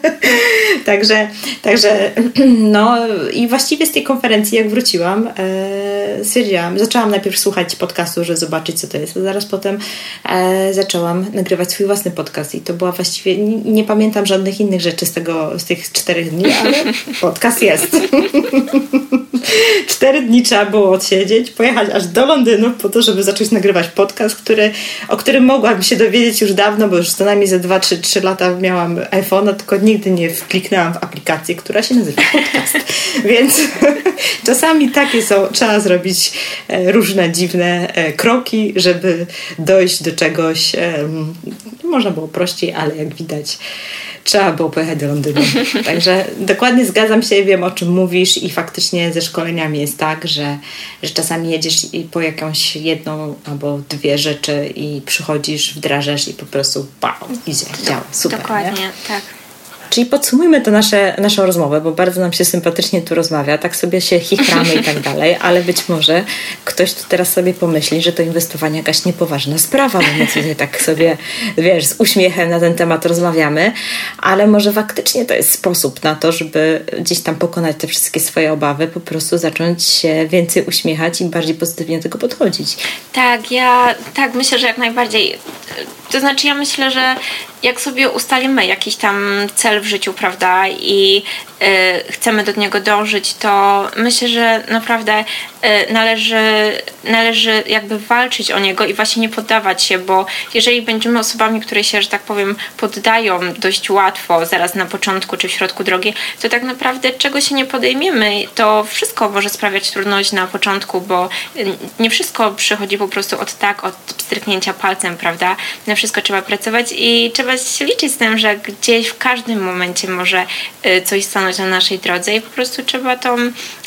także, także, no i właściwie z tej konferencji, jak wróciłam, e, stwierdziłam, zaczęłam najpierw słuchać podcastu, żeby zobaczyć, co to jest, a zaraz potem e, zaczęłam nagrywać swój własny podcast i to była właściwie, nie, nie, pamiętam żadnych innych rzeczy z tego, z tych czterech dni, ale podcast jest. Cztery dni trzeba było odsiedzieć, pojechać aż do Londynu po to, żeby zacząć nagrywać podcast, który, o którym mogłam się dowiedzieć już dawno, bo już co najmniej ze 2-3 lata miałam iPhone'a, tylko nigdy nie wkliknęłam w aplikację, która się nazywa podcast. Więc czasami takie są, trzeba zrobić e, różne dziwne e, kroki, żeby dojść do czegoś. Można było prościej, ale jak widać, trzeba było pojechać do Londynu. Także dokładnie zgadzam się, wiem o czym mówisz i faktycznie ze szkoleniami jest tak, że, że czasami jedziesz po jakąś jedną albo dwie rzeczy i przychodzisz, wdrażasz i po prostu wow, idzie, działa, super. Dokładnie, nie? tak. Czyli podsumujmy to nasze, naszą rozmowę, bo bardzo nam się sympatycznie tu rozmawia, tak sobie się chichramy i tak dalej, ale być może ktoś tu teraz sobie pomyśli, że to inwestowanie jakaś niepoważna sprawa, bo my tutaj tak sobie, wiesz, z uśmiechem na ten temat rozmawiamy, ale może faktycznie to jest sposób na to, żeby gdzieś tam pokonać te wszystkie swoje obawy, po prostu zacząć się więcej uśmiechać i bardziej pozytywnie do tego podchodzić. Tak, ja tak myślę, że jak najbardziej. To znaczy ja myślę, że jak sobie ustalimy jakiś tam cel w życiu, prawda, i y, chcemy do niego dążyć, to myślę, że naprawdę y, należy, należy jakby walczyć o niego i właśnie nie poddawać się, bo jeżeli będziemy osobami, które się, że tak powiem, poddają dość łatwo, zaraz na początku czy w środku drogi, to tak naprawdę czego się nie podejmiemy, to wszystko może sprawiać trudność na początku, bo y, nie wszystko przychodzi po prostu od tak, od stryknięcia palcem, prawda? Na wszystko trzeba pracować i trzeba się liczyć z tym, że gdzieś w każdym momencie może y, coś stanąć na naszej drodze i po prostu trzeba to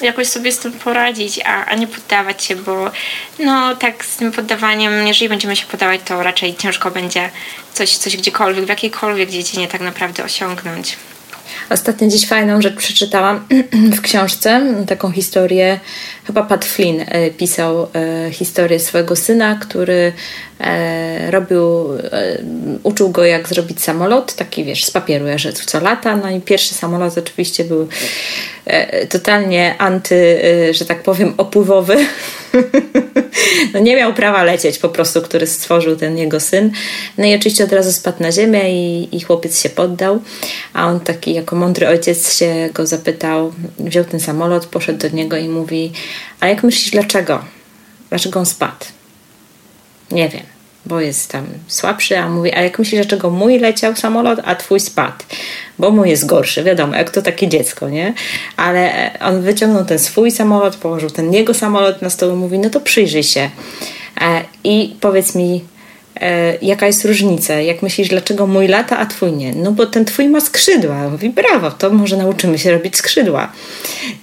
jakoś sobie z tym poradzić, a, a nie poddawać się, bo no tak z tym poddawaniem, jeżeli będziemy się poddawać, to raczej ciężko będzie coś, coś gdziekolwiek, w jakiejkolwiek dziedzinie tak naprawdę osiągnąć. Ostatnio dziś fajną rzecz przeczytałam w książce, taką historię, chyba Pat Flynn e, pisał e, historię swojego syna, który e, robił, uczył go jak zrobić samolot, taki wiesz, z papieru, że co lata, no i pierwszy samolot oczywiście był totalnie anty, że tak powiem, opływowy. no nie miał prawa lecieć po prostu, który stworzył ten jego syn. No i oczywiście od razu spadł na ziemię i, i chłopiec się poddał, a on taki jako mądry ojciec się go zapytał, wziął ten samolot, poszedł do niego i mówi, a jak myślisz dlaczego? Dlaczego on spadł? Nie wiem bo jest tam słabszy, a mówi, a jak myślisz, dlaczego mój leciał samolot, a twój spadł? Bo mój jest gorszy, wiadomo, jak to takie dziecko, nie? Ale on wyciągnął ten swój samolot, położył ten jego samolot na i mówi, no to przyjrzyj się e, i powiedz mi, e, jaka jest różnica? Jak myślisz, dlaczego mój lata, a twój nie? No bo ten twój ma skrzydła. Mówi, brawo, to może nauczymy się robić skrzydła.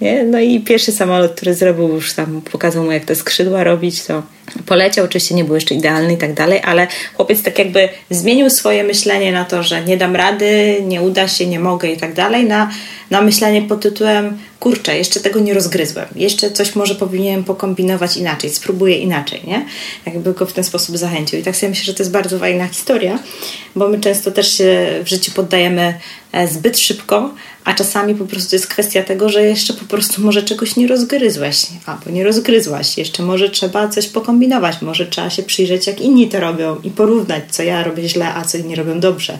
Nie? No i pierwszy samolot, który zrobił, już tam pokazał mu, jak te skrzydła robić, to poleciał. Oczywiście nie był jeszcze idealny i tak dalej, ale chłopiec tak jakby zmienił swoje myślenie na to, że nie dam rady, nie uda się, nie mogę i tak dalej, na, na myślenie pod tytułem kurczę, jeszcze tego nie rozgryzłem, jeszcze coś może powinienem pokombinować inaczej, spróbuję inaczej, nie? Jakby go w ten sposób zachęcił. I tak sobie myślę, że to jest bardzo fajna historia, bo my często też się w życiu poddajemy e, zbyt szybko, a czasami po prostu jest kwestia tego, że jeszcze po prostu może czegoś nie rozgryzłeś, albo nie rozgryzłaś, jeszcze może trzeba coś pokombinować, może trzeba się przyjrzeć, jak inni to robią i porównać, co ja robię źle, a co inni robią dobrze,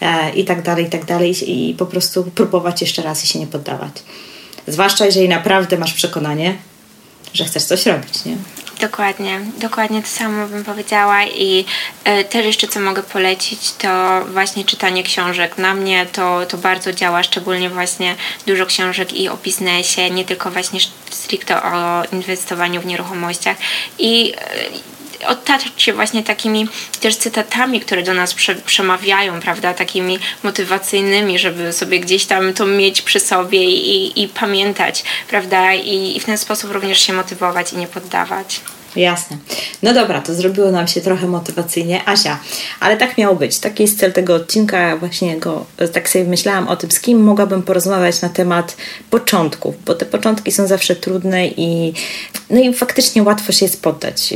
e, i tak dalej, i tak dalej, i po prostu próbować jeszcze raz i się nie poddawać. Zwłaszcza jeżeli naprawdę masz przekonanie, że chcesz coś robić, nie? Dokładnie, dokładnie to samo bym powiedziała i y, też jeszcze co mogę polecić to właśnie czytanie książek. Na mnie to, to bardzo działa, szczególnie właśnie dużo książek i o biznesie, nie tylko właśnie stricte o inwestowaniu w nieruchomościach i y, otaczać się właśnie takimi też cytatami, które do nas prze, przemawiają, prawda, takimi motywacyjnymi, żeby sobie gdzieś tam to mieć przy sobie i, i pamiętać, prawda, I, i w ten sposób również się motywować i nie poddawać. Jasne. No dobra, to zrobiło nam się trochę motywacyjnie. Asia, ale tak miało być. Taki jest cel tego odcinka. Właśnie go, tak sobie myślałam o tym, z kim mogłabym porozmawiać na temat początków, bo te początki są zawsze trudne i no i faktycznie łatwo się jest poddać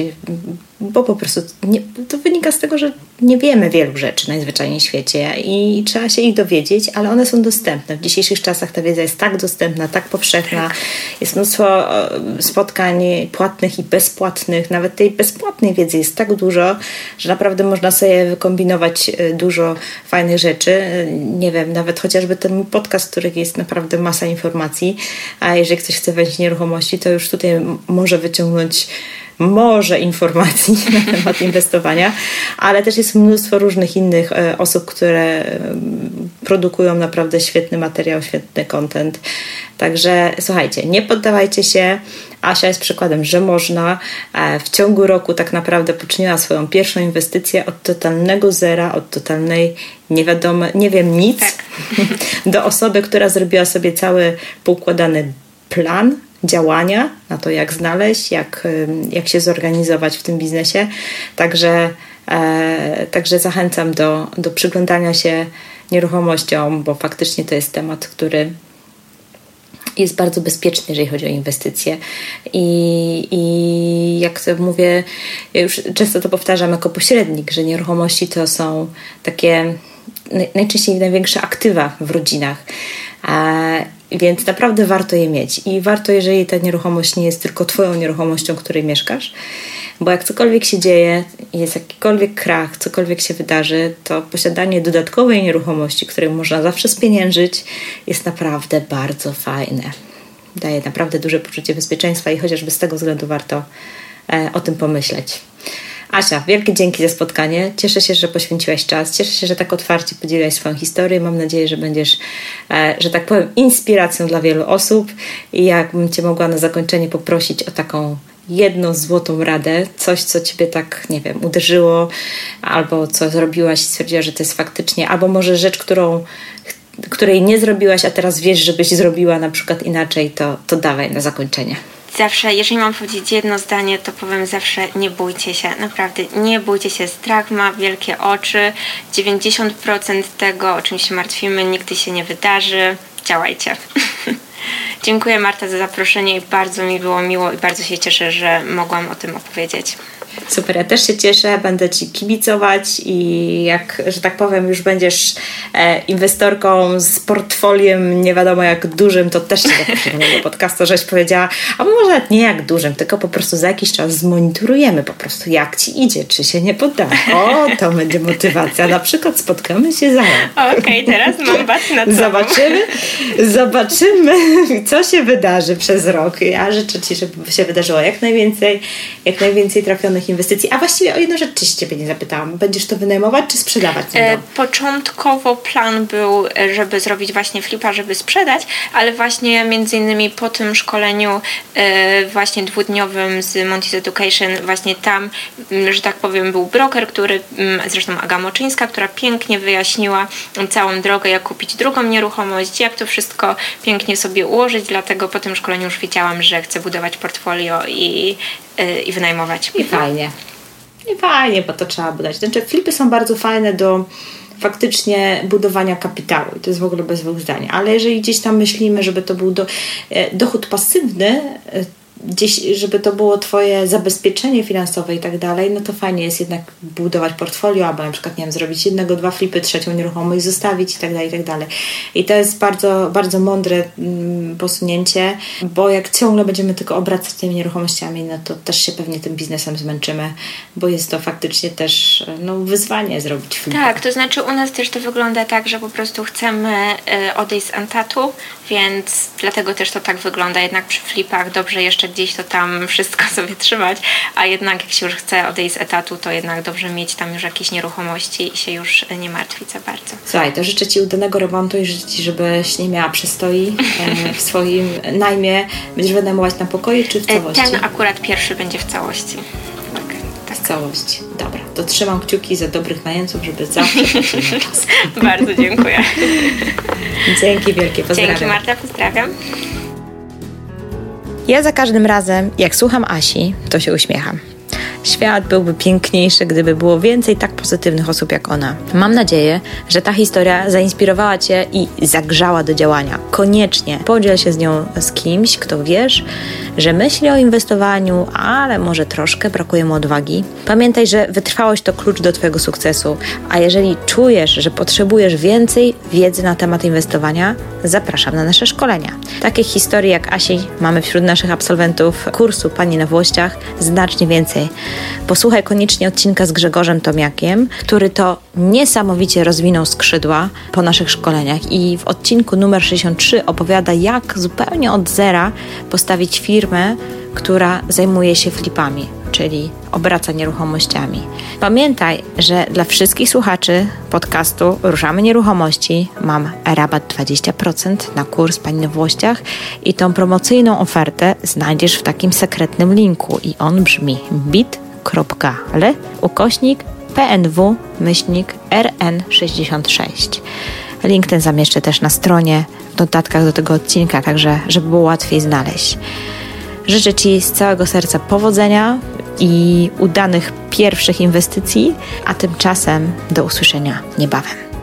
bo po prostu nie, to wynika z tego, że nie wiemy wielu rzeczy najzwyczajniej w świecie i trzeba się ich dowiedzieć, ale one są dostępne. W dzisiejszych czasach ta wiedza jest tak dostępna, tak powszechna. Tak. Jest mnóstwo spotkań płatnych i bezpłatnych. Nawet tej bezpłatnej wiedzy jest tak dużo, że naprawdę można sobie wykombinować e, dużo fajnych rzeczy. E, nie wiem, nawet chociażby ten podcast, który jest naprawdę masa informacji, a jeżeli ktoś chce wejść w nieruchomości, to już tutaj może wyciągnąć może informacji na temat inwestowania, ale też jest mnóstwo różnych innych e, osób, które produkują naprawdę świetny materiał, świetny content. Także słuchajcie, nie poddawajcie się. Asia jest przykładem, że można. E, w ciągu roku tak naprawdę poczyniła swoją pierwszą inwestycję od totalnego zera, od totalnej nie wiadomo, nie wiem nic, tak. do osoby, która zrobiła sobie cały poukładany plan działania, na to jak znaleźć, jak, jak się zorganizować w tym biznesie. Także, e, także zachęcam do, do przyglądania się nieruchomościom, bo faktycznie to jest temat, który jest bardzo bezpieczny, jeżeli chodzi o inwestycje. I, i jak to mówię, ja już często to powtarzam jako pośrednik, że nieruchomości to są takie najczęściej największe aktywa w rodzinach. Więc naprawdę warto je mieć. I warto, jeżeli ta nieruchomość nie jest tylko Twoją nieruchomością, w której mieszkasz, bo jak cokolwiek się dzieje, jest jakikolwiek krach, cokolwiek się wydarzy, to posiadanie dodatkowej nieruchomości, której można zawsze spieniężyć, jest naprawdę bardzo fajne. Daje naprawdę duże poczucie bezpieczeństwa i chociażby z tego względu warto e, o tym pomyśleć. Asia, wielkie dzięki za spotkanie. Cieszę się, że poświęciłaś czas. Cieszę się, że tak otwarcie podzieliłaś swoją historię. Mam nadzieję, że będziesz, e, że tak powiem, inspiracją dla wielu osób. I jakbym Cię mogła na zakończenie poprosić o taką jedną złotą radę, coś, co Ciebie tak, nie wiem, uderzyło, albo co zrobiłaś i stwierdziła, że to jest faktycznie, albo może rzecz, którą której nie zrobiłaś, a teraz wiesz, żebyś zrobiła na przykład inaczej, to, to dawaj na zakończenie. Zawsze, jeżeli mam powiedzieć jedno zdanie, to powiem zawsze nie bójcie się, naprawdę nie bójcie się. Strach ma wielkie oczy. 90% tego, o czym się martwimy, nigdy się nie wydarzy. Działajcie. Dziękuję Marta za zaproszenie i bardzo mi było miło i bardzo się cieszę, że mogłam o tym opowiedzieć. Super, ja też się cieszę, będę Ci kibicować i jak, że tak powiem, już będziesz e, inwestorką z portfoliem nie wiadomo jak dużym, to też Cię zaproszę do mojego podcastu, żeś powiedziała, a może nawet nie jak dużym, tylko po prostu za jakiś czas zmonitorujemy po prostu jak Ci idzie, czy się nie podda. O, to będzie motywacja. Na przykład spotkamy się za. Okej, okay, teraz mam bat na Zobaczymy, zobaczymy, co się wydarzy przez rok. Ja życzę Ci, żeby się wydarzyło jak najwięcej, jak najwięcej trafionych inwestycji. A właściwie o jedną rzecz czy się Ciebie nie zapytałam. Będziesz to wynajmować czy sprzedawać? E, początkowo plan był, e, żeby zrobić właśnie flipa, żeby sprzedać, ale właśnie między innymi po tym szkoleniu e, właśnie dwudniowym z Monty's Education, właśnie tam, że tak powiem, był broker, który, zresztą Aga Moczyńska, która pięknie wyjaśniła całą drogę, jak kupić drugą nieruchomość, jak to wszystko pięknie sobie ułożyć, dlatego po tym szkoleniu już wiedziałam, że chcę budować portfolio i, i wynajmować. I fajnie. I fajnie, bo to trzeba budować. Znaczy, flipy są bardzo fajne do faktycznie budowania kapitału. I to jest w ogóle bez dwóch zdań. Ale jeżeli gdzieś tam myślimy, żeby to był do, e, dochód pasywny, e, gdzieś, żeby to było Twoje zabezpieczenie finansowe i tak dalej, no to fajnie jest jednak budować portfolio, albo na przykład, nie wiem, zrobić jednego, dwa flipy, trzecią nieruchomość zostawić i tak dalej, i tak dalej. I to jest bardzo, bardzo mądre mm, posunięcie, bo jak ciągle będziemy tylko obracać tymi nieruchomościami, no to też się pewnie tym biznesem zmęczymy, bo jest to faktycznie też no, wyzwanie zrobić flipy. Tak, to znaczy u nas też to wygląda tak, że po prostu chcemy y, odejść z Antatu, więc dlatego też to tak wygląda. Jednak przy flipach dobrze jeszcze gdzieś to tam wszystko sobie trzymać, a jednak jak się już chce odejść z etatu, to jednak dobrze mieć tam już jakieś nieruchomości i się już nie martwić za bardzo. Słuchaj, to życzę Ci udanego remontu i życzę Ci, żebyś nie miała przystoi e, w swoim najmie. Będziesz wynajmować na pokoje czy w e, całości? Ten akurat pierwszy będzie w całości. Tak. W całości. Dobra, to trzymam kciuki za dobrych najemców, żeby zawsze na czas. Bardzo dziękuję. Dzięki wielkie, pozdrawiam. Dzięki Marta, pozdrawiam. Ja za każdym razem, jak słucham Asi, to się uśmiecham. Świat byłby piękniejszy, gdyby było więcej tak pozytywnych osób jak ona. Mam nadzieję, że ta historia zainspirowała Cię i zagrzała do działania. Koniecznie podziel się z nią z kimś, kto wiesz, że myśli o inwestowaniu, ale może troszkę brakuje mu odwagi. Pamiętaj, że wytrwałość to klucz do Twojego sukcesu, a jeżeli czujesz, że potrzebujesz więcej wiedzy na temat inwestowania, zapraszam na nasze szkolenia. Takich historii jak Asi mamy wśród naszych absolwentów kursu Pani na Włościach znacznie więcej. Posłuchaj koniecznie odcinka z Grzegorzem Tomiakiem, który to niesamowicie rozwinął skrzydła po naszych szkoleniach i w odcinku numer 63 opowiada, jak zupełnie od zera postawić firmę, która zajmuje się flipami, czyli obraca nieruchomościami. Pamiętaj, że dla wszystkich słuchaczy podcastu Ruszamy Nieruchomości mam rabat 20% na kurs Pani na Włościach i tą promocyjną ofertę znajdziesz w takim sekretnym linku i on brzmi bit.ly ukośnik pnw myślnik rn66. Link ten zamieszczę też na stronie w notatkach do tego odcinka, także żeby było łatwiej znaleźć. Życzę Ci z całego serca powodzenia i udanych pierwszych inwestycji, a tymczasem do usłyszenia niebawem.